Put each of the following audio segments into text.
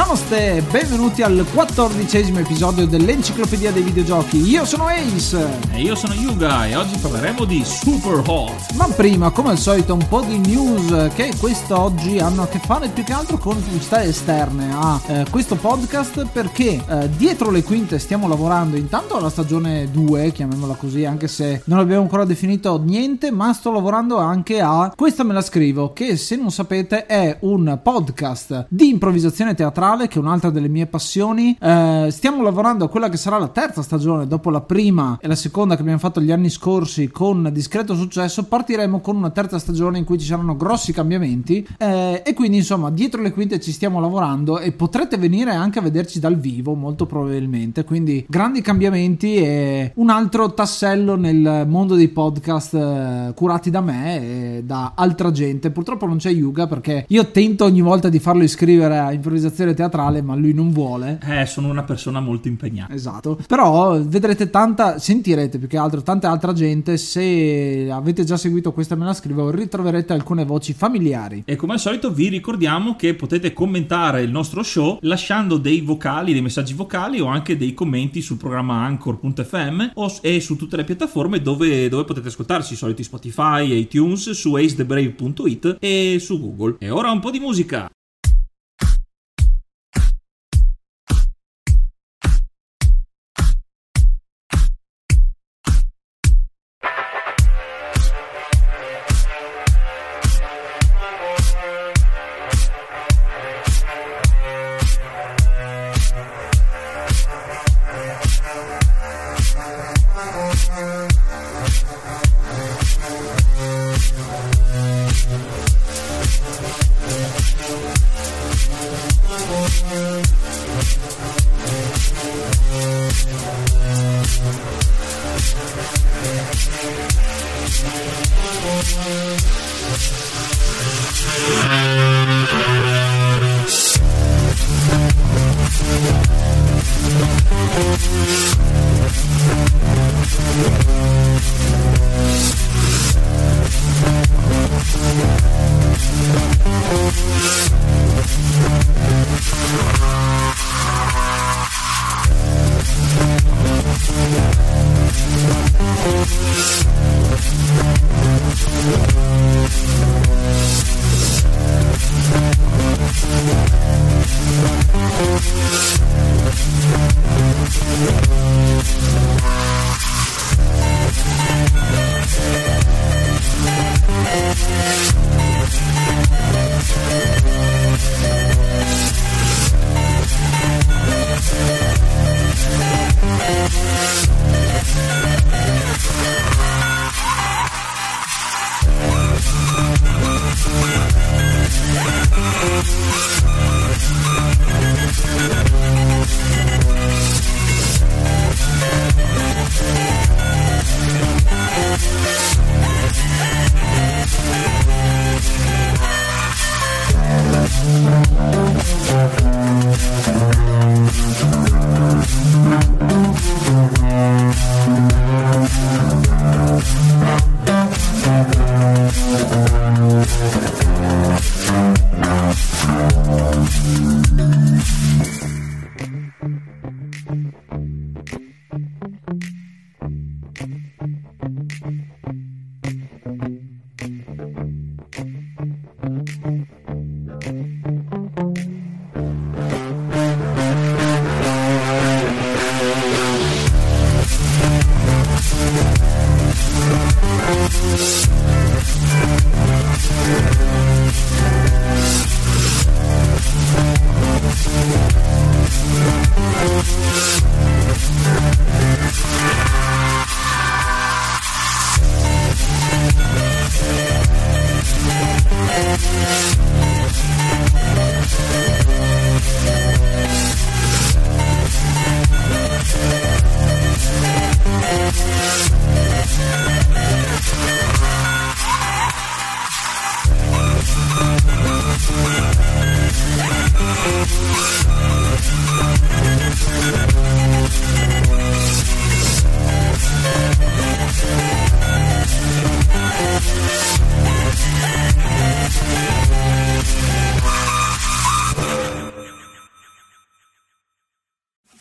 Namaste, benvenuti al quattordicesimo episodio dell'Enciclopedia dei Videogiochi. Io sono Ace. E io sono Yuga e oggi parleremo di Super Hot. Ma prima, come al solito, un po' di news che quest'oggi hanno a che fare più che altro con pubblicità esterne a eh, questo podcast perché eh, dietro le quinte stiamo lavorando intanto alla stagione 2, chiamiamola così, anche se non abbiamo ancora definito niente, ma sto lavorando anche a Questa me la scrivo, che se non sapete è un podcast di improvvisazione teatrale teatrale, che è un'altra delle mie passioni. Eh, stiamo lavorando a quella che sarà la terza stagione, dopo la prima e la seconda che abbiamo fatto gli anni scorsi con discreto successo. Partiremo con una terza stagione in cui ci saranno grossi cambiamenti. Eh, e quindi, insomma, dietro le quinte ci stiamo lavorando e potrete venire anche a vederci dal vivo, molto probabilmente. Quindi, grandi cambiamenti e un altro tassello nel mondo dei podcast eh, curati da me e da altra gente. Purtroppo non c'è Yuga perché io tento ogni volta di farlo iscrivere a improvvisazione teatrale, ma lui non vuole. Eh, sono una persona molto impegnata. Esatto. Però vedrete tanta, sentirete più che altro tanta altra gente. Se avete già seguito questa me la scrivo, ritroverete alcune voci familiari. E come al solito vi ricordiamo che potete commentare il nostro show lasciando dei vocali, dei messaggi vocali o anche dei commenti sul programma anchor.fm o, e su tutte le piattaforme dove, dove potete ascoltarci, i soliti Spotify, iTunes, su acethebrave.it e su Google. E ora un po' di musica.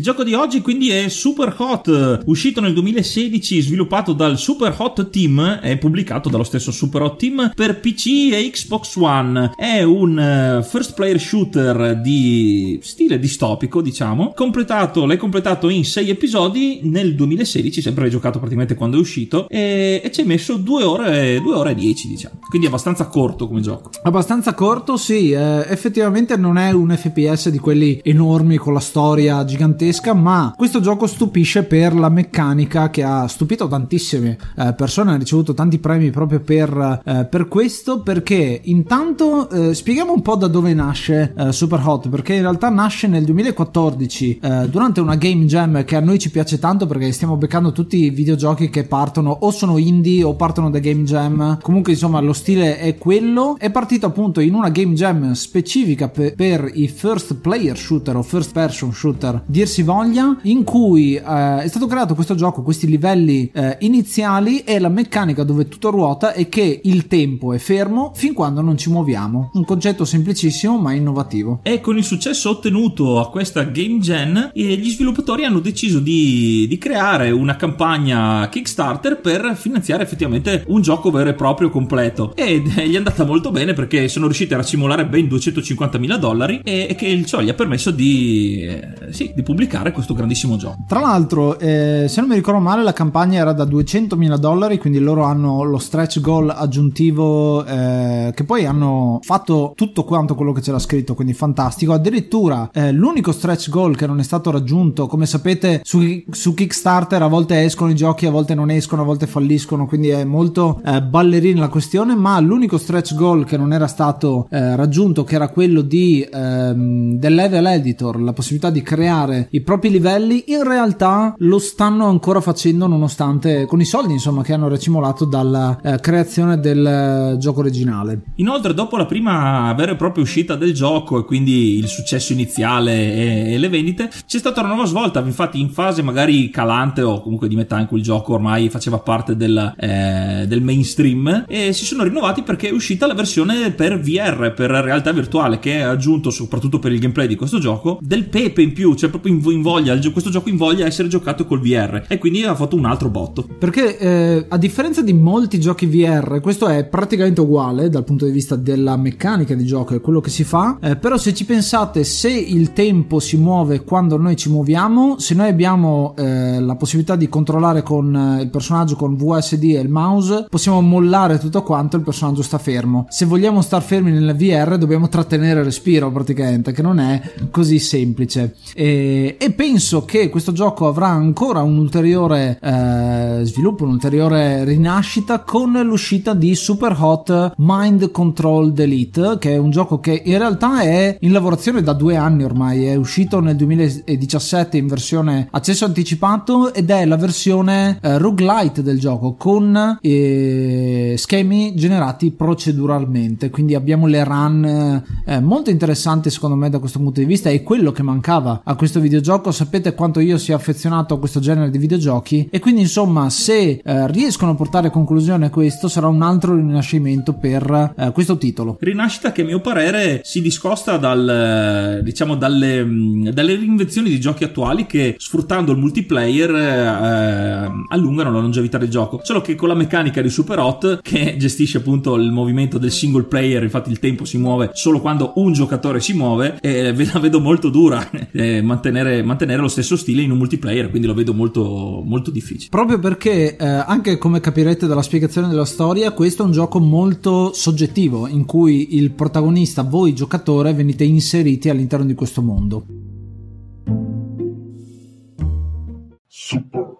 Il gioco di oggi quindi è Super Hot, uscito nel 2016, sviluppato dal Super Hot Team e pubblicato dallo stesso Super Hot Team per PC e Xbox One. È un uh, first player shooter di stile distopico, diciamo. Completato, l'hai completato in 6 episodi nel 2016, sempre l'hai giocato praticamente quando è uscito e, e ci hai messo 2 ore, 2 ore e 10, diciamo. Quindi abbastanza corto come gioco. Abbastanza corto, sì, eh, effettivamente non è un FPS di quelli enormi con la storia gigantesca gigantesca, ma questo gioco stupisce per la meccanica che ha stupito tantissime eh, persone, ha ricevuto tanti premi proprio per, eh, per questo, perché intanto eh, spieghiamo un po' da dove nasce eh, Super Hot, perché in realtà nasce nel 2014 eh, durante una game jam che a noi ci piace tanto perché stiamo beccando tutti i videogiochi che partono o sono indie o partono da game jam, comunque insomma lo stile è quello, è partito appunto in una game jam specifica per, per i first player shooter o first person shooter, dirsi si voglia, in cui eh, è stato creato questo gioco, questi livelli eh, iniziali e la meccanica dove tutto ruota è che il tempo è fermo fin quando non ci muoviamo. Un concetto semplicissimo ma innovativo. E con il successo ottenuto a questa Game Gen, gli sviluppatori hanno deciso di, di creare una campagna Kickstarter per finanziare effettivamente un gioco vero e proprio completo. E gli è andata molto bene perché sono riusciti a racimolare ben 250 mila dollari e, e che ciò gli ha permesso di, eh, sì, di pubblicare pubblicare questo grandissimo gioco. Tra l'altro, eh, se non mi ricordo male, la campagna era da 200.000 dollari, quindi loro hanno lo stretch goal aggiuntivo eh, che poi hanno fatto tutto quanto quello che c'era scritto, quindi fantastico. Addirittura eh, l'unico stretch goal che non è stato raggiunto, come sapete, su, su, Kickstarter a volte escono i giochi, a volte non escono, a volte falliscono, quindi è molto eh, ballerina la questione, ma l'unico stretch goal che non era stato eh, raggiunto, che era quello di, ehm, del level editor, la possibilità di creare i propri livelli, in realtà lo stanno ancora facendo nonostante con i soldi insomma che hanno racimolato dalla eh, creazione del eh, gioco originale. Inoltre dopo la prima vera e propria uscita del gioco e quindi il successo iniziale e, e le vendite, c'è stata una nuova svolta, infatti in fase magari calante o comunque di metà in cui il gioco ormai faceva parte del, eh, del mainstream e si sono rinnovati perché è uscita la versione per VR, per realtà virtuale che ha aggiunto soprattutto per il gameplay di questo gioco del pepe in più, cioè proprio in invoglia, questo gioco invoglia a essere giocato col VR e quindi ha fatto un altro botto. Perché eh, a differenza di molti giochi VR, questo è praticamente uguale dal punto di vista della meccanica di gioco e quello che si fa, eh, però se ci pensate, se il tempo si muove quando noi ci muoviamo, se noi abbiamo eh, la possibilità di controllare con eh, il personaggio con VSD e il mouse, possiamo mollare tutto quanto il personaggio sta fermo. Se vogliamo star fermi nel VR dobbiamo trattenere il respiro praticamente, che non è così semplice. E, e penso che questo gioco avrà ancora un ulteriore eh, sviluppo, un'ulteriore rinascita con l'uscita di Super Hot Mind Control Delete, che è un gioco che in realtà è in lavorazione da due anni ormai, è uscito nel 2017 in versione accesso anticipato ed è la versione eh, roguelite del gioco con eh, schemi generati proceduralmente, quindi abbiamo le run eh, molto interessanti secondo me da questo punto di vista, è quello che mancava a questo videogioco gioco sapete quanto io sia affezionato a questo genere di videogiochi e quindi insomma se eh, riescono a portare a conclusione questo sarà un altro rinascimento per eh, questo titolo. Rinascita che a mio parere si discosta dal, diciamo dalle, mm, dalle reinvenzioni di giochi attuali che sfruttando il multiplayer eh, allungano la longevità del gioco. Solo che con la meccanica di Super Hot che gestisce appunto il movimento del single player, infatti il tempo si muove solo quando un giocatore si muove, e la vedo molto dura eh, mantenere mantenere, lo stesso stile in un multiplayer, quindi lo vedo molto, molto difficile. Proprio perché, eh, anche come capirete dalla spiegazione della storia, questo è un gioco molto soggettivo, in cui il protagonista, voi giocatore, venite inseriti all'interno di questo mondo. Super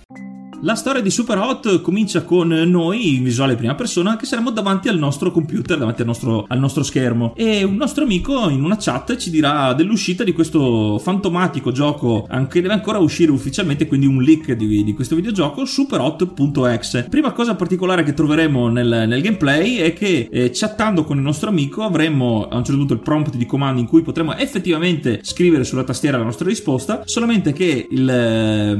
La storia di Super Hot comincia con noi in visuale prima persona che saremo davanti al nostro computer, davanti al nostro, al nostro, schermo e un nostro amico in una chat ci dirà dell'uscita di questo fantomatico gioco che deve ancora uscire ufficialmente, quindi un leak di, di questo videogioco, superhot.exe. Prima cosa particolare che troveremo nel, nel gameplay è che eh, chattando con il nostro amico avremo a un certo punto il prompt di comando in cui potremo effettivamente scrivere sulla tastiera la nostra risposta, solamente che il, eh,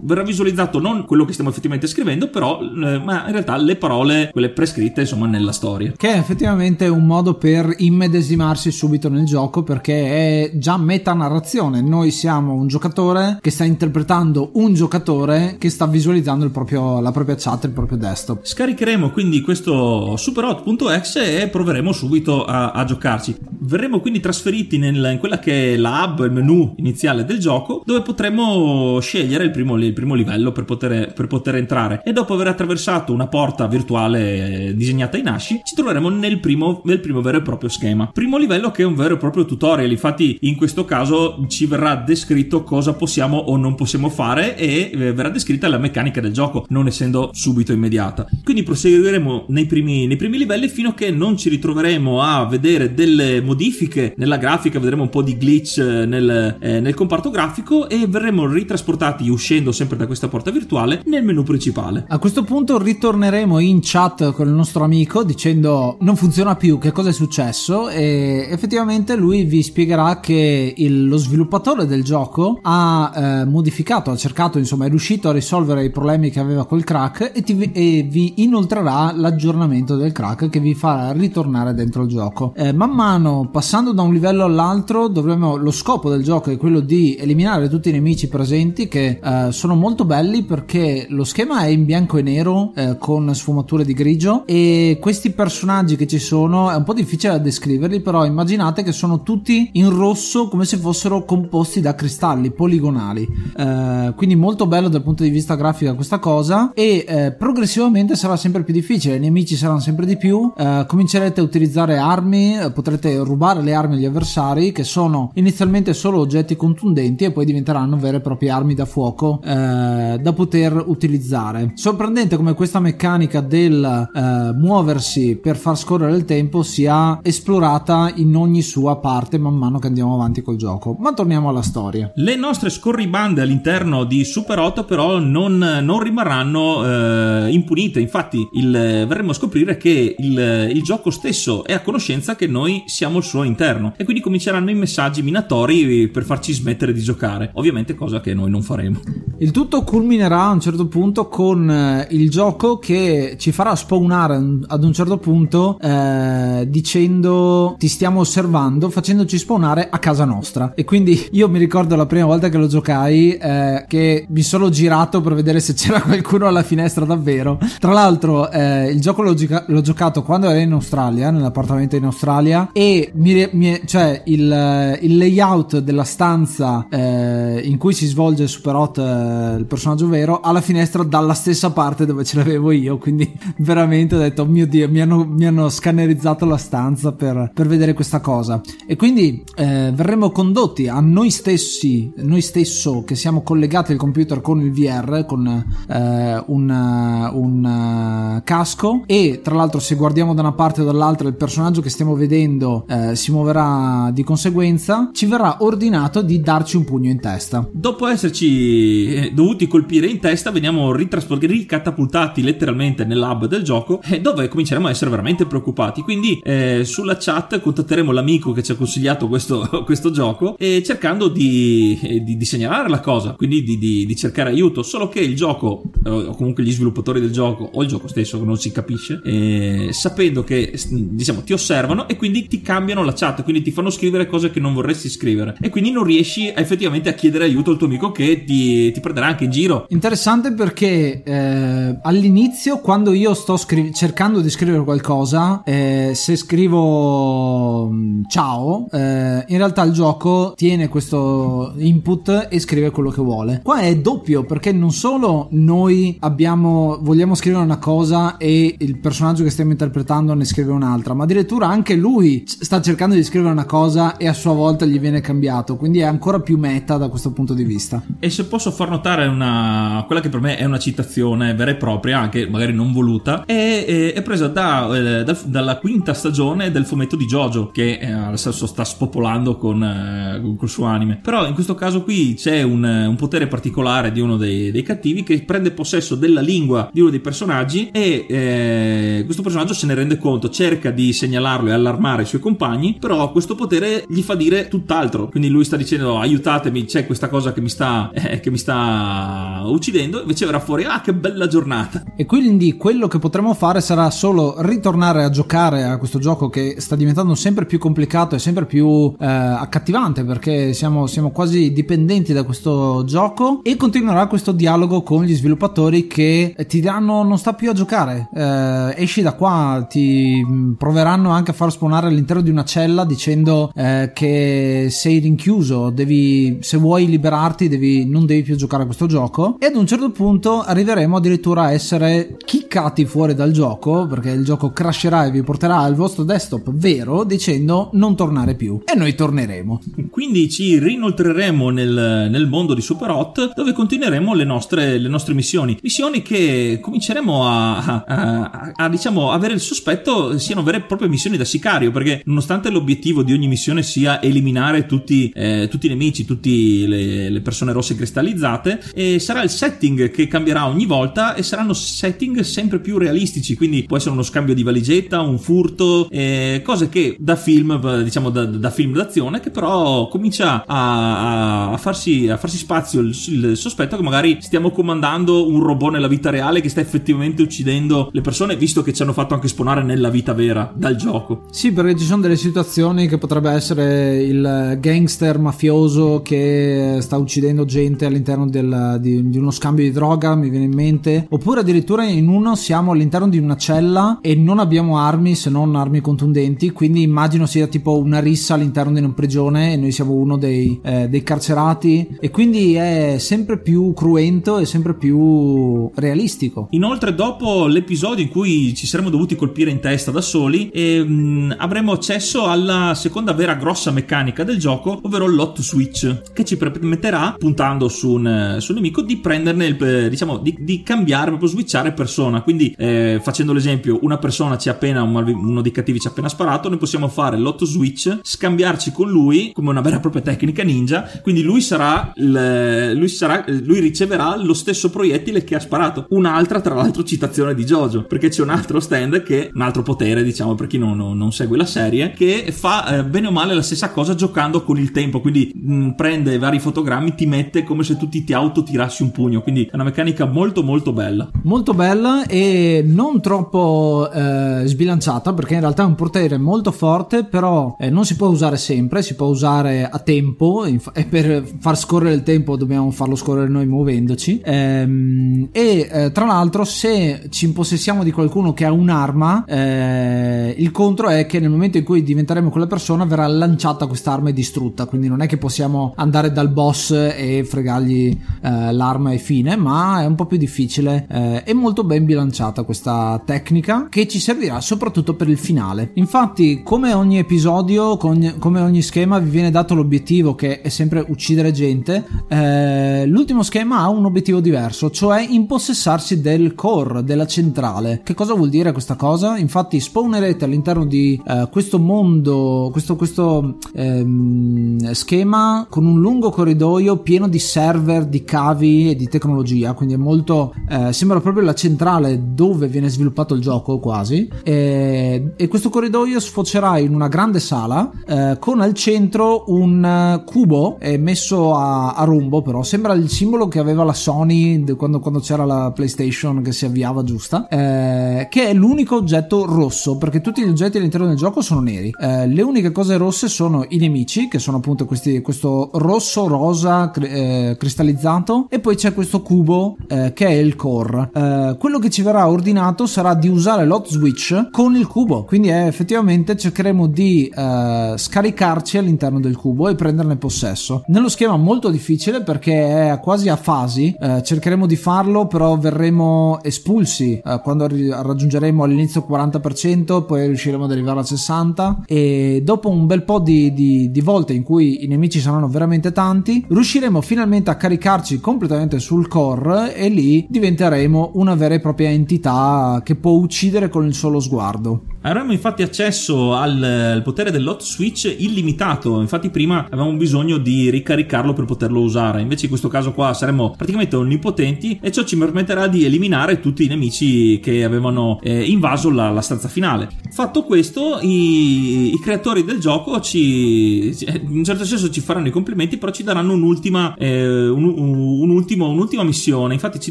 verrà visualizzato non non quello che stiamo effettivamente scrivendo, però eh, ma in realtà le parole, quelle prescritte, insomma, nella storia. Che è effettivamente un modo per immedesimarsi subito nel gioco perché è già metanarrazione. Noi siamo un giocatore che sta interpretando un giocatore che sta visualizzando proprio, la propria chat, il proprio desktop. Scaricheremo quindi questo superhot.exe e proveremo subito a, a giocarci. Verremo quindi trasferiti nel, in quella che è la hub, il menu iniziale del gioco, dove potremo scegliere il primo, il primo livello per poter poter, per poter entrare. E dopo aver attraversato una porta virtuale eh, disegnata in Ashi, ci troveremo nel primo, nel primo vero e proprio schema. Primo livello che è un vero e proprio tutorial, infatti in questo caso ci verrà descritto cosa possiamo o non possiamo fare e eh, verrà descritta la meccanica del gioco, non essendo subito immediata. Quindi proseguiremo nei primi, nei primi livelli fino a che non ci ritroveremo a vedere delle modifiche nella grafica, vedremo un po' di glitch eh, nel, eh, nel comparto grafico e verremo ritrasportati uscendo sempre da questa porta virtuale virtuale nel menu principale. A questo punto ritorneremo in chat con il nostro amico dicendo non funziona più, che cosa è successo e effettivamente lui vi spiegherà che il, lo sviluppatore del gioco ha eh, modificato, ha cercato, insomma è riuscito a risolvere i problemi che aveva col crack e, ti, e vi inoltrerà l'aggiornamento del crack che vi farà ritornare dentro il gioco. Eh, man mano passando da un livello all'altro dovremo, lo scopo del gioco è quello di eliminare tutti i nemici presenti che eh, sono molto belli per perché lo schema è in bianco e nero eh, con sfumature di grigio e questi personaggi che ci sono è un po' difficile da descriverli però immaginate che sono tutti in rosso come se fossero composti da cristalli poligonali. Eh, quindi molto bello dal punto di vista grafico questa cosa e eh, progressivamente sarà sempre più difficile i nemici saranno sempre di più. Eh, comincerete a utilizzare armi eh, potrete rubare le armi agli avversari che sono inizialmente solo oggetti contundenti e poi diventeranno vere e proprie armi da fuoco eh, da poter poter utilizzare. Sorprendente come questa meccanica del eh, muoversi per far scorrere il tempo sia esplorata in ogni sua parte man mano che andiamo avanti col gioco. Ma torniamo alla storia. Le nostre scorribande all'interno di Super 8 però non, non rimarranno eh, impunite, infatti il, verremo a scoprire che il, il gioco stesso è a conoscenza che noi siamo il suo interno e quindi cominceranno i messaggi minatori per farci smettere di giocare, ovviamente cosa che noi non faremo. Il tutto culminerà a un certo punto con eh, il gioco che ci farà spawnare ad un certo punto eh, dicendo ti stiamo osservando facendoci spawnare a casa nostra. E quindi io mi ricordo la prima volta che lo giocai eh, che mi sono girato per vedere se c'era qualcuno alla finestra davvero. Tra l'altro eh, il gioco l'ho, gioca- l'ho, giocato quando ero in Australia nell'appartamento in Australia e mi, mi, cioè il, il, layout della stanza eh, in cui si svolge Super Hot eh, il personaggio vero ero alla finestra dalla stessa parte dove ce l'avevo io, quindi veramente ho detto, oh mio Dio, mi hanno, mi hanno scannerizzato la stanza per, per, vedere questa cosa. E quindi eh, verremo condotti a noi stessi, noi stesso che siamo collegati al computer con il VR, con eh, un, un uh, casco e tra l'altro se guardiamo da una parte o dall'altra il personaggio che stiamo vedendo eh, si muoverà di conseguenza, ci verrà ordinato di darci un pugno in testa. Dopo esserci eh, dovuti colpire in testa veniamo ritrasportati, ricatapultati letteralmente nell'hub del gioco eh, dove cominceremo a essere veramente preoccupati. Quindi eh, sulla chat contatteremo l'amico che ci ha consigliato questo, questo gioco e cercando di, eh, di, di, segnalare la cosa, quindi di, di, cercare aiuto. Solo che il gioco, eh, o comunque gli sviluppatori del gioco, o il gioco stesso non si capisce, eh, sapendo che diciamo ti osservano e quindi ti cambiano la chat, quindi ti fanno scrivere cose che non vorresti scrivere e quindi non riesci effettivamente a chiedere aiuto al tuo amico che ti, ti prenderà anche in giro. Interessante perché eh, all'inizio, quando io sto scri- cercando di scrivere qualcosa, eh, se scrivo mm, ciao, eh, in realtà il gioco tiene questo input e scrive quello che vuole. Qua è doppio perché non solo noi abbiamo, vogliamo scrivere una cosa e il personaggio che stiamo interpretando ne scrive un'altra, ma addirittura anche lui sta cercando di scrivere una cosa e a sua volta gli viene cambiato, quindi è ancora più meta da questo punto di vista. E se posso far notare una, quella che per me è una citazione vera e propria, anche magari non voluta, è, è, è presa da, eh, da, dalla quinta stagione del fumetto di Jojo, che eh, adesso sta spopolando con, eh, col suo anime. Però in questo caso qui c'è un, un potere particolare di uno dei, dei, cattivi che prende possesso della lingua di uno dei personaggi e eh, questo personaggio se ne rende conto, cerca di segnalarlo e allarmare i suoi compagni, però questo potere gli fa dire tutt'altro. Quindi lui sta dicendo aiutatemi, c'è questa cosa che mi sta, eh, che mi sta uccidendo, invece verrà fuori, ah che bella giornata. E quindi quello che potremo fare sarà solo ritornare a giocare a questo gioco che sta diventando sempre più complicato e sempre più eh, accattivante perché siamo, siamo quasi dipendenti da questo gioco e continuerà questo dialogo con gli sviluppatori che ti diranno non sta più a giocare, eh, esci da qua, ti proveranno anche a far spawnare all'interno di una cella dicendo eh, che sei rinchiuso, devi, se vuoi liberarti devi, non devi più giocare a questo gioco e ad un certo punto arriveremo addirittura a essere kickati fuori dal gioco perché il gioco crasherà e vi porterà al vostro desktop vero dicendo non tornare più e noi torneremo. Quindi ci rinoltreremo nel, nel mondo di Super Hot dove continueremo le nostre, le nostre missioni, missioni che cominceremo a, a, a, a diciamo avere il sospetto siano vere e proprie missioni da sicario perché nonostante l'obiettivo di ogni missione sia eliminare tutti, eh, tutti i nemici, tutte le, le, persone rosse cristallizzate, e sarà il setting che cambierà ogni volta e saranno setting sempre più realistici, quindi può essere uno scambio di valigetta, un furto, eh, cose che da film, diciamo da, da, film d'azione, che però comincia a, a, farsi, a farsi, spazio il, il sospetto che magari stiamo comandando un robot nella vita reale che sta effettivamente uccidendo le persone, visto che ci hanno fatto anche spawnare nella vita vera dal gioco. Sì, perché ci sono delle situazioni che potrebbe essere il gangster mafioso che sta uccidendo gente all'interno del, di, di, uno scambio di droga, mi viene in mente. Oppure addirittura in uno siamo all'interno di una cella e non abbiamo armi se non armi contundenti. Quindi immagino sia tipo una rissa all'interno di una prigione e noi siamo uno dei, eh, dei carcerati. E quindi è sempre più cruento e sempre più realistico. Inoltre, dopo l'episodio in cui ci saremmo dovuti colpire in testa da soli, e, mh, mm, avremo accesso alla seconda vera grossa meccanica del gioco, ovvero l'hot switch, che ci permetterà, puntando su un, su un nemico, di prenderne il, diciamo, di, di, cambiare, proprio switchare persona. Quindi, eh, facendo l'esempio, una persona ci ha appena, uno dei cattivi ci ha appena sparato, noi possiamo fare l'hot switch, scambiarci con lui come una vera e propria tecnica ninja. Quindi lui sarà, il, lui sarà, lui riceverà lo stesso proiettile che ha sparato. Un'altra, tra l'altro, citazione di Jojo, perché c'è un altro stand che, un altro potere, diciamo, per chi non, non segue la serie, che fa eh, bene o male la stessa cosa giocando con il tempo. Quindi mh, prende vari fotogrammi, ti mette come se tu ti, ti autotirassi un pugno. Quindi è una meccanica molto molto bella. Molto bella e non troppo eh, sbilanciata perché in realtà è un potere molto forte, però eh, non si può usare sempre, si può usare a tempo inf- e per far scorrere il tempo dobbiamo farlo scorrere noi muovendoci. Ehm, e eh, tra l'altro se ci impossessiamo di qualcuno che ha un'arma, eh, il contro è che nel momento in cui diventeremo quella persona verrà lanciata quest'arma e distrutta, quindi non è che possiamo andare dal boss e fregargli eh, l'arma e fine, ma è un po' più difficile. Eh, è molto ben bilanciata questa tecnica che ci servirà soprattutto per il finale. Infatti, come ogni episodio, come ogni schema, vi viene dato l'obiettivo che è sempre uccidere gente. Eh, l'ultimo schema ha un obiettivo diverso, cioè impossessarsi del core, della centrale. Che cosa vuol dire questa cosa? Infatti, spawnerete all'interno di uh, questo mondo, questo, questo um, schema con un lungo corridoio pieno di server, di cavi e di tecnologia. Quindi è molto. Uh, sembra proprio la centrale dove viene sviluppato il gioco, quasi. E, e questo corridoio sfocerà in una grande sala uh, con al centro un cubo messo a, a, rombo, però sembra il simbolo che aveva la Sony quando, quando c'era la PlayStation che si avviava giusta. che è l'unico oggetto rosso perché tutti gli oggetti all'interno del gioco sono neri. Eh, le uniche cose rosse sono i nemici, che sono appunto questi, questo rosso rosa eh, cristallizzato e poi c'è questo cubo eh, che è il core. Eh, quello che ci verrà ordinato sarà di usare l'hot switch con il cubo, quindi è, effettivamente cercheremo di eh, scaricarci all'interno del cubo e prenderne possesso. Nello schema molto difficile perché è quasi a fasi, eh, cercheremo di farlo però verremo espulsi eh, quando raggiungeremo all'inizio il 40%, poi riusciremo ad arrivare al 60% e dopo un bel po' di, di, di volte in cui i nemici saranno veramente tanti, riusciremo finalmente a caricarci completamente sul core e lì diventeremo una vera e propria entità che può uccidere con il solo sguardo. Avremo infatti accesso al, al potere dell'hot switch illimitato, infatti prima avevamo bisogno di ricaricarlo per poterlo usare, invece in questo caso qua saremo praticamente onnipotenti e ciò ci permetterà di eliminare tutti i nemici che avevano eh, invaso la, la, stanza finale. Fatto questo, i, i, creatori del gioco ci, in un certo senso ci faranno i complimenti, però ci daranno un'ultima, eh, un, un ultimo, un'ultima missione, infatti ci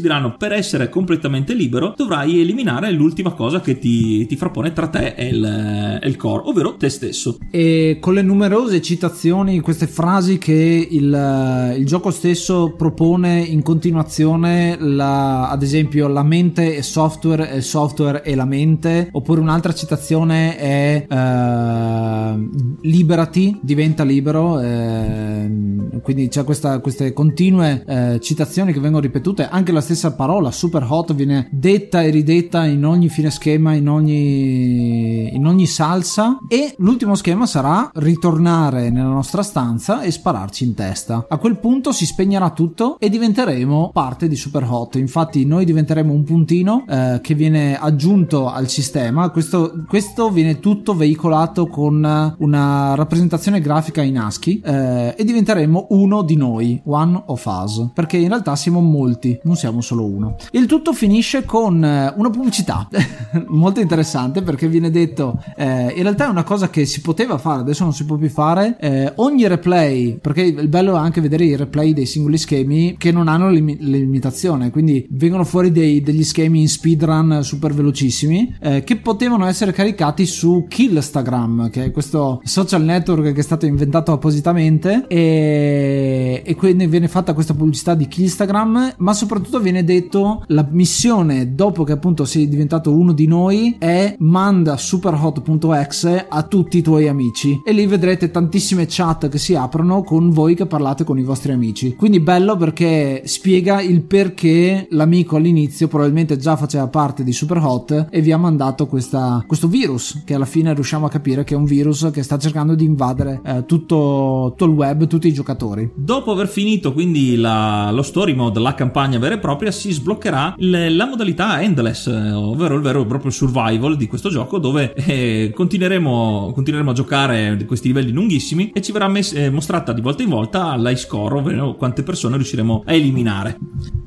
diranno per essere completamente libero dovrai eliminare l'ultima cosa che ti, ti frappone tra te è il, è il core, ovvero te stesso. E con le numerose citazioni, queste frasi che il, il gioco stesso propone in continuazione, la, ad esempio la mente è software e il software è la mente, oppure un'altra citazione è eh, liberati, diventa libero, eh, quindi c'è questa, queste continue eh, citazioni che vengono ripetute, anche la stessa parola super hot viene detta e ridetta in ogni fine schema, in ogni in ogni salsa e l'ultimo schema sarà ritornare nella nostra stanza e spararci in testa. A quel punto si spegnerà tutto e diventeremo parte di Super Hot. Infatti noi diventeremo un puntino eh, che viene aggiunto al sistema. Questo, questo, viene tutto veicolato con una rappresentazione grafica in ASCII eh, e diventeremo uno di noi, one of us, perché in realtà siamo molti, non siamo solo uno. Il tutto finisce con eh, una pubblicità molto interessante perché viene detto, eh, in realtà è una cosa che si poteva fare, adesso non si può più fare. Eh, ogni replay, perché il bello è anche vedere i replay dei singoli schemi che non hanno lim- limitazione, quindi vengono fuori dei, degli schemi in speedrun super velocissimi eh, che potevano essere caricati su Killstagram, che è questo social network che è stato inventato appositamente e, e quindi viene fatta questa pubblicità di Killstagram, ma soprattutto viene detto la missione dopo che appunto sei diventato uno di noi è manda da superhot.exe a tutti i tuoi amici e lì vedrete tantissime chat che si aprono con voi che parlate con i vostri amici. Quindi bello perché spiega il perché l'amico all'inizio probabilmente già faceva parte di Superhot e vi ha mandato questa, questo virus che alla fine riusciamo a capire che è un virus che sta cercando di invadere eh, tutto, tutto, il web, tutti i giocatori. Dopo aver finito quindi la, lo story mode, la campagna vera e propria, si sbloccherà la modalità endless, ovvero il vero e proprio survival di questo gioco dove eh, continueremo, continueremo, a giocare questi livelli lunghissimi e ci verrà mess- eh, mostrata di volta in volta l'high score, ovvero quante persone riusciremo a eliminare.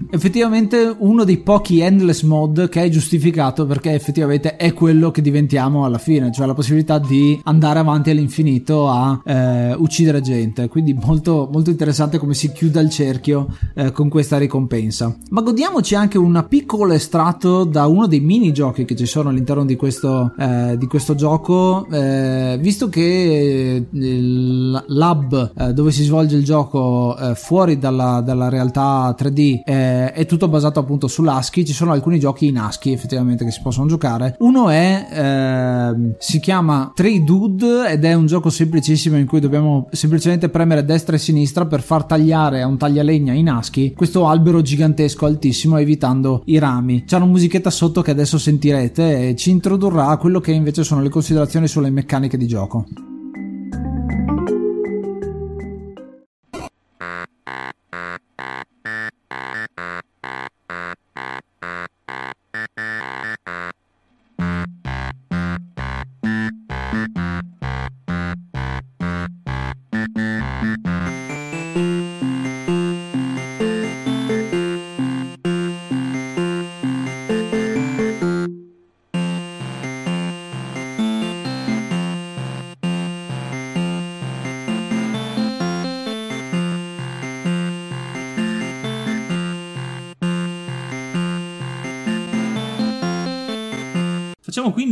Effettivamente uno dei pochi endless mod che è giustificato perché effettivamente è quello che diventiamo alla fine, cioè la possibilità di andare avanti all'infinito a eh, uccidere gente. Quindi molto, molto interessante come si chiuda il cerchio eh, con questa ricompensa. Ma godiamoci anche un piccolo estratto da uno dei minigiochi che ci sono all'interno di questo, eh, di questo gioco, eh, visto che il lab eh, dove si svolge il gioco eh, fuori dalla, dalla, realtà 3D eh, è tutto basato appunto sull'ASCII, ci sono alcuni giochi in ASCII effettivamente che si possono giocare. Uno è, ehm, si chiama Trade Dude ed è un gioco semplicissimo in cui dobbiamo semplicemente premere destra e sinistra per far tagliare a un taglialegna in ASCII questo albero gigantesco altissimo evitando i rami. C'è una musichetta sotto che adesso sentirete e ci introdurrà a quello che invece sono le considerazioni sulle meccaniche di gioco.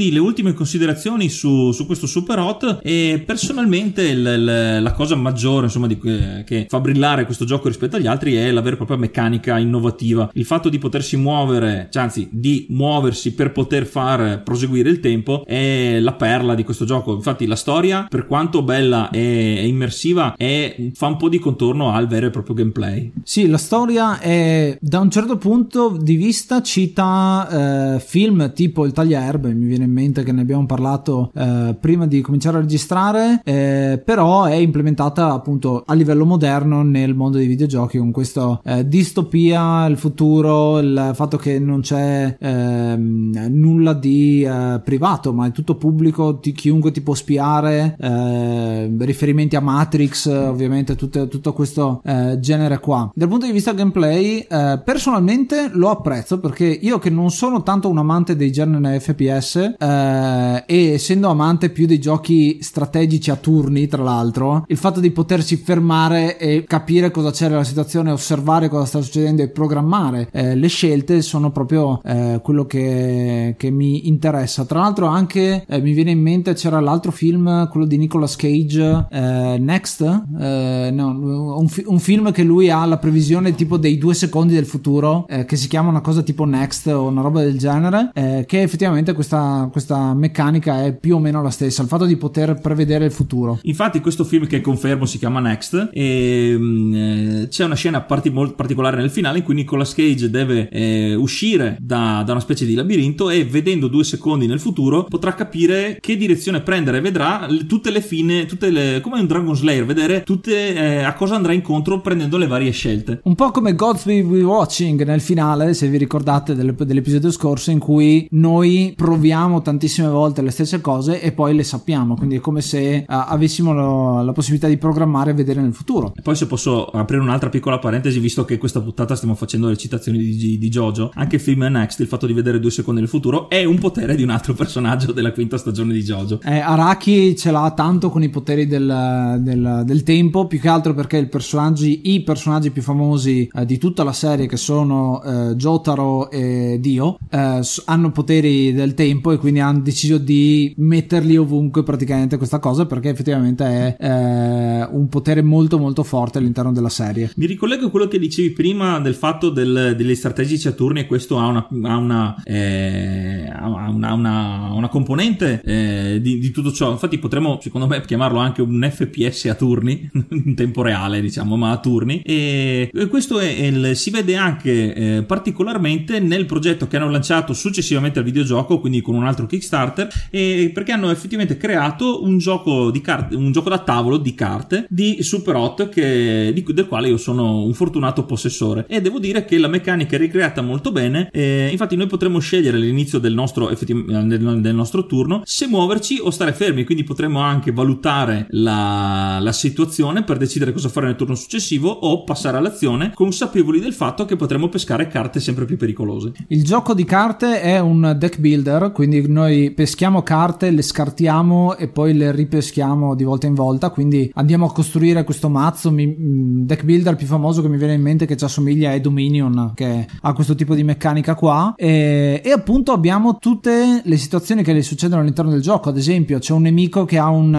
Quindi le ultime considerazioni su, su questo Super Hot e personalmente il, il, la cosa maggiore insomma di, che fa brillare questo gioco rispetto agli altri è la vera e propria meccanica innovativa. Il fatto di potersi muovere, cioè anzi di muoversi per poter far proseguire il tempo è la perla di questo gioco. Infatti la storia, per quanto bella e, immersiva, è, fa un po' di contorno al vero e proprio gameplay. Sì, la storia è da un certo punto di vista cita eh, film tipo Il Taglierbe, mi viene in mente che ne abbiamo parlato eh, prima di cominciare a registrare, eh, però è implementata appunto a livello moderno nel mondo dei videogiochi con questa eh, distopia, il futuro, il fatto che non c'è ehm, nulla di eh, privato, ma è tutto pubblico, ti, chiunque ti può spiare, eh, riferimenti a Matrix, ovviamente tutto, tutto questo genere qua. Dal punto di vista gameplay, personalmente lo apprezzo perché io che non sono tanto un amante dei generi FPS eh, e essendo amante più dei giochi strategici a turni, tra l'altro, il fatto di potersi fermare e capire cosa c'è nella situazione, osservare cosa sta succedendo e programmare eh, le scelte sono proprio eh, quello che, che, mi interessa. Tra l'altro anche eh, mi viene in mente c'era l'altro film, quello di Nicolas Cage, eh, Next, eh, no, un, fi- un, film che lui ha la previsione tipo dei due secondi del futuro che si chiama una cosa tipo Next o una roba del genere, che effettivamente questa, questa meccanica è più o meno la stessa, il fatto di poter prevedere il futuro. Infatti questo film che confermo si chiama Next e mm, eh, c'è una scena parti- molto particolare nel finale in cui Nicolas Cage deve eh, uscire da, da, una specie di labirinto e vedendo due secondi nel futuro potrà capire che direzione prendere, vedrà tutte le fine, tutte le, come un Dragon Slayer, vedere tutte eh, a cosa andrà incontro prendendo le varie scelte. Un po' come Gods We Watching nel finale, se vi ricordate dell'episodio scorso in cui noi proviamo tantissime volte le stesse cose e poi le sappiamo, quindi è come se uh, avessimo lo, la possibilità di programmare e vedere nel futuro. E poi se posso aprire un'altra piccola parentesi, visto che questa puntata stiamo facendo le citazioni di, di, Jojo, anche il film Next, il fatto di vedere due secondi nel futuro, è un potere di un altro personaggio della quinta stagione di Jojo. Eh, Araki ce l'ha tanto con i poteri del, del, del tempo, più che altro perché i personaggi, i personaggi più famosi eh, di tutta la serie, che sono eh, Jotaro e Dio, eh, hanno poteri del tempo e quindi hanno deciso di metterli ovunque praticamente questa cosa perché effettivamente è eh, un potere molto molto forte all'interno della serie. Mi ricollego a quello che dicevi prima del fatto del, degli strategici a turni e questo ha una, ha una, eh, ha una, una, una componente eh, di, di, tutto ciò. Infatti potremmo secondo me chiamarlo anche un FPS a turni, in tempo reale diciamo, ma a turni. E questo è, il, si vede anche eh, particolarmente nel progetto che hanno lanciato successivamente al videogioco, quindi con un altro Kickstarter, e perché hanno effettivamente creato un gioco, di carte, un gioco da tavolo di carte di Super Hot che, di, del quale io sono un fortunato possessore. E devo dire che la meccanica è ricreata molto bene. Eh, infatti, noi potremmo scegliere all'inizio del nostro, del nostro turno se muoverci o stare fermi, quindi potremmo anche valutare la, la situazione per decidere cosa fare nel turno successivo o passare all'azione, consapevoli del fatto che potremmo pescare carte sempre più pericolose. Il gioco di carte è un deck builder, quindi noi peschiamo carte, le scartiamo e poi le ripeschiamo di volta in volta, quindi andiamo a costruire questo mazzo. Mi, mm, deck builder più famoso che mi viene in mente che ci assomiglia è Dominion, che ha questo tipo di meccanica qua. E, e appunto abbiamo tutte le situazioni che le succedono all'interno del gioco. Ad esempio, c'è un nemico che ha un,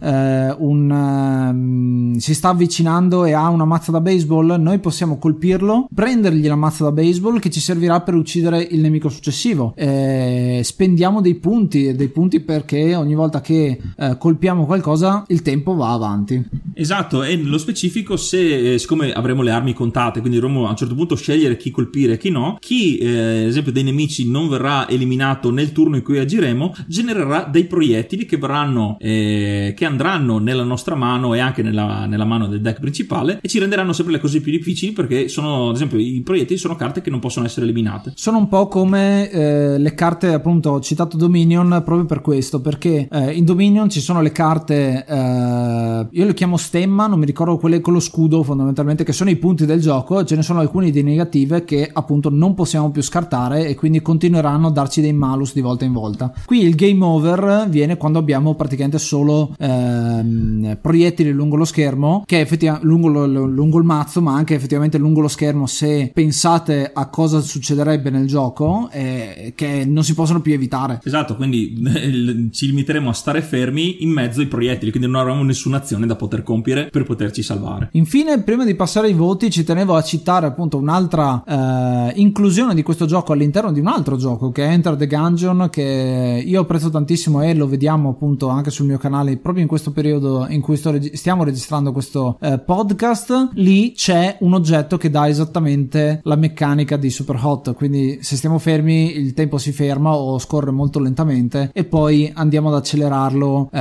eh, un um, si sta avvicinando e ha una mazza da baseball. Noi possiamo colpirlo, prendergli la mazza da baseball che ci servirà per uccidere il nemico successivo. Eh, spendiamo dei punti, dei punti perché ogni volta che eh, colpiamo qualcosa il tempo va avanti. Esatto, e nello specifico se, eh, siccome avremo le armi contate, quindi dovremo a un certo punto scegliere chi colpire e chi no, chi eh, ad esempio dei nemici non verrà eliminato nel turno in cui agiremo, genererà dei proiettili che verranno, eh, che andranno nella nostra mano e anche nella, nella mano del deck principale e ci renderanno sempre le cose più difficili perché sono, ad esempio, i proiettili sono carte che non possono essere eliminate. Sono un po' come eh, le carte, appunto, citato Dominion proprio per questo, perché eh, in Dominion ci sono le carte, eh, io le chiamo stemma, non mi ricordo quelle con lo scudo fondamentalmente, che sono i punti del gioco, ce ne sono alcune di negative che appunto non possiamo più scartare e quindi continueranno a darci dei malus di volta in volta. Qui il game over viene quando abbiamo praticamente solo ehm, proiettili lungo lo schermo, che effettivamente lungo, lungo il mazzo, ma anche effettivamente lungo lo schermo se pensate a cosa succederebbe nel gioco, eh, che non si possono proprio evitare. Esatto, quindi ci limiteremo a stare fermi in mezzo ai proiettili, quindi non avremo nessuna azione da poter compiere per poterci salvare. Infine, prima di passare ai voti, ci tenevo a citare appunto un'altra eh, inclusione di questo gioco all'interno di un altro gioco che è Enter the Gungeon, che io apprezzo tantissimo e lo vediamo appunto anche sul mio canale proprio in questo periodo in cui reg- stiamo registrando questo eh, podcast. Lì c'è un oggetto che dà esattamente la meccanica di Super Hot, quindi se stiamo fermi il tempo si ferma o scorre molto lentamente e poi andiamo ad accelerarlo eh,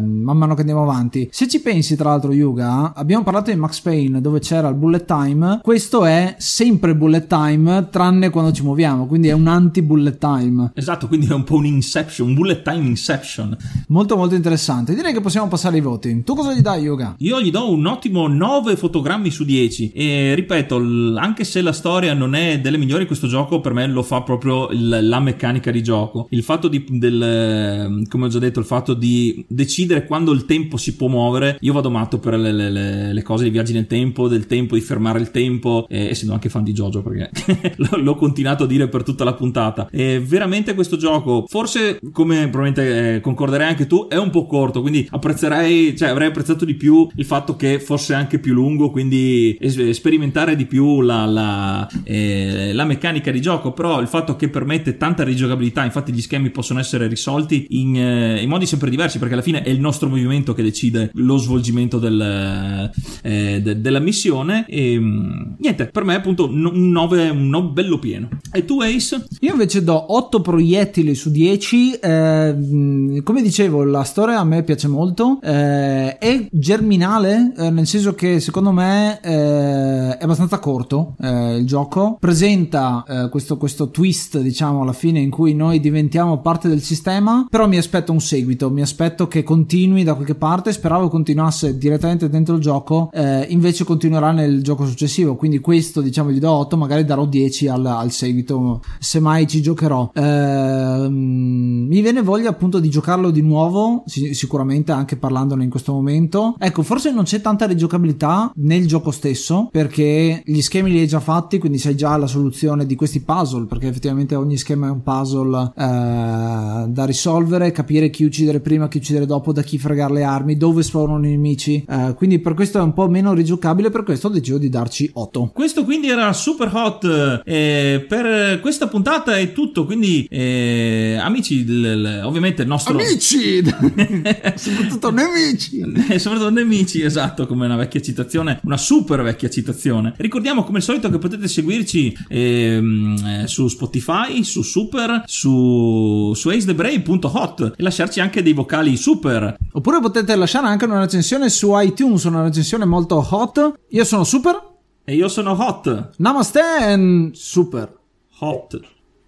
man mano che andiamo avanti. Se ci pensi tra l'altro Yuga, abbiamo parlato di Max Payne dove c'era il bullet time, questo è sempre bullet time tranne quando ci muoviamo, quindi è un anti-bullet time. Esatto, quindi è un po' un inception, un bullet time inception. Molto molto interessante. Direi che possiamo passare ai voti. Tu cosa gli dai Yuga? Io gli do un ottimo 9 fotogrammi su 10 e ripeto, anche se la storia non è delle migliori questo gioco, per me lo fa proprio la meccanica di gioco. Il fatto di, del, come ho già detto, il fatto di decidere quando il tempo si può muovere. Io vado matto per le, le, le cose di viaggi nel tempo, del tempo, di fermare il tempo, eh, essendo anche fan di Jojo perché l'ho continuato a dire per tutta la puntata. E veramente questo gioco, forse come probabilmente eh, concorderai anche tu, è un po' corto, quindi apprezzerei, cioè avrei apprezzato di più il fatto che fosse anche più lungo, quindi sperimentare di più la, la, eh, la meccanica di gioco, però il fatto che permette tanta rigiocabilità, infatti gli schemi possono essere risolti in, eh, in modi sempre diversi, perché alla fine è il nostro movimento che decide lo svolgimento del, eh, de- della missione. E mm, niente, per me appunto un 9, un 9 bello pieno. E tu Ace? Io invece do 8 proiettili su 10. Eh, come dicevo, la storia a me piace molto. Eh, è germinale, eh, nel senso che secondo me eh, è abbastanza corto eh, il gioco. Presenta eh, questo, questo twist, diciamo, alla fine in cui noi diventiamo parte del sistema. Però mi aspetto un seguito, mi aspetto che continui da qualche parte. Speravo continuasse direttamente dentro il gioco, invece continuerà nel gioco successivo. Quindi questo, diciamo, gli do 8, magari darò 10 al, al seguito, se mai ci giocherò. mi viene voglia appunto di giocarlo di nuovo, sicuramente anche parlandone in questo momento. Ecco, forse non c'è tanta rigiocabilità nel gioco stesso, perché gli schemi li hai già fatti, quindi sai già la soluzione di questi puzzle, perché effettivamente ogni schema è un puzzle eh, da risolvere, capire chi uccidere prima, chi uccidere dopo, da chi fregare le armi, dove spawnano i nemici. Eh, quindi per questo è un po' meno rigiocabile, per questo ho deciso di darci 8. Questo quindi era super hot. Eh, per questa puntata è tutto, quindi eh, amici, l- l- ovviamente il nostro... Amici! soprattutto nemici! Eh, soprattutto nemici, esatto, come una vecchia citazione, una super vecchia citazione. Ricordiamo come al solito che potete seguirci ehm, eh, su Spotify, su Super, su, su acethebrave.hot e lasciarci anche dei vocali super. Oppure potete lasciare anche una recensione su iTunes, una recensione molto hot. Io sono super. E io sono hot. Namaste and super. Hot.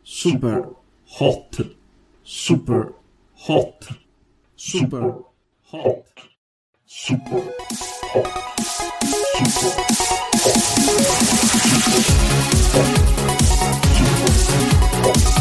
Super. Hot. Super. Hot. Super. Hot. Super. Hot. Super. Hot. Super.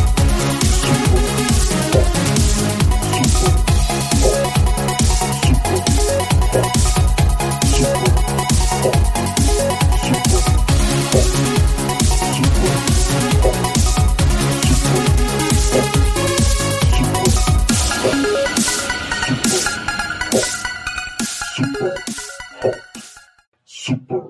super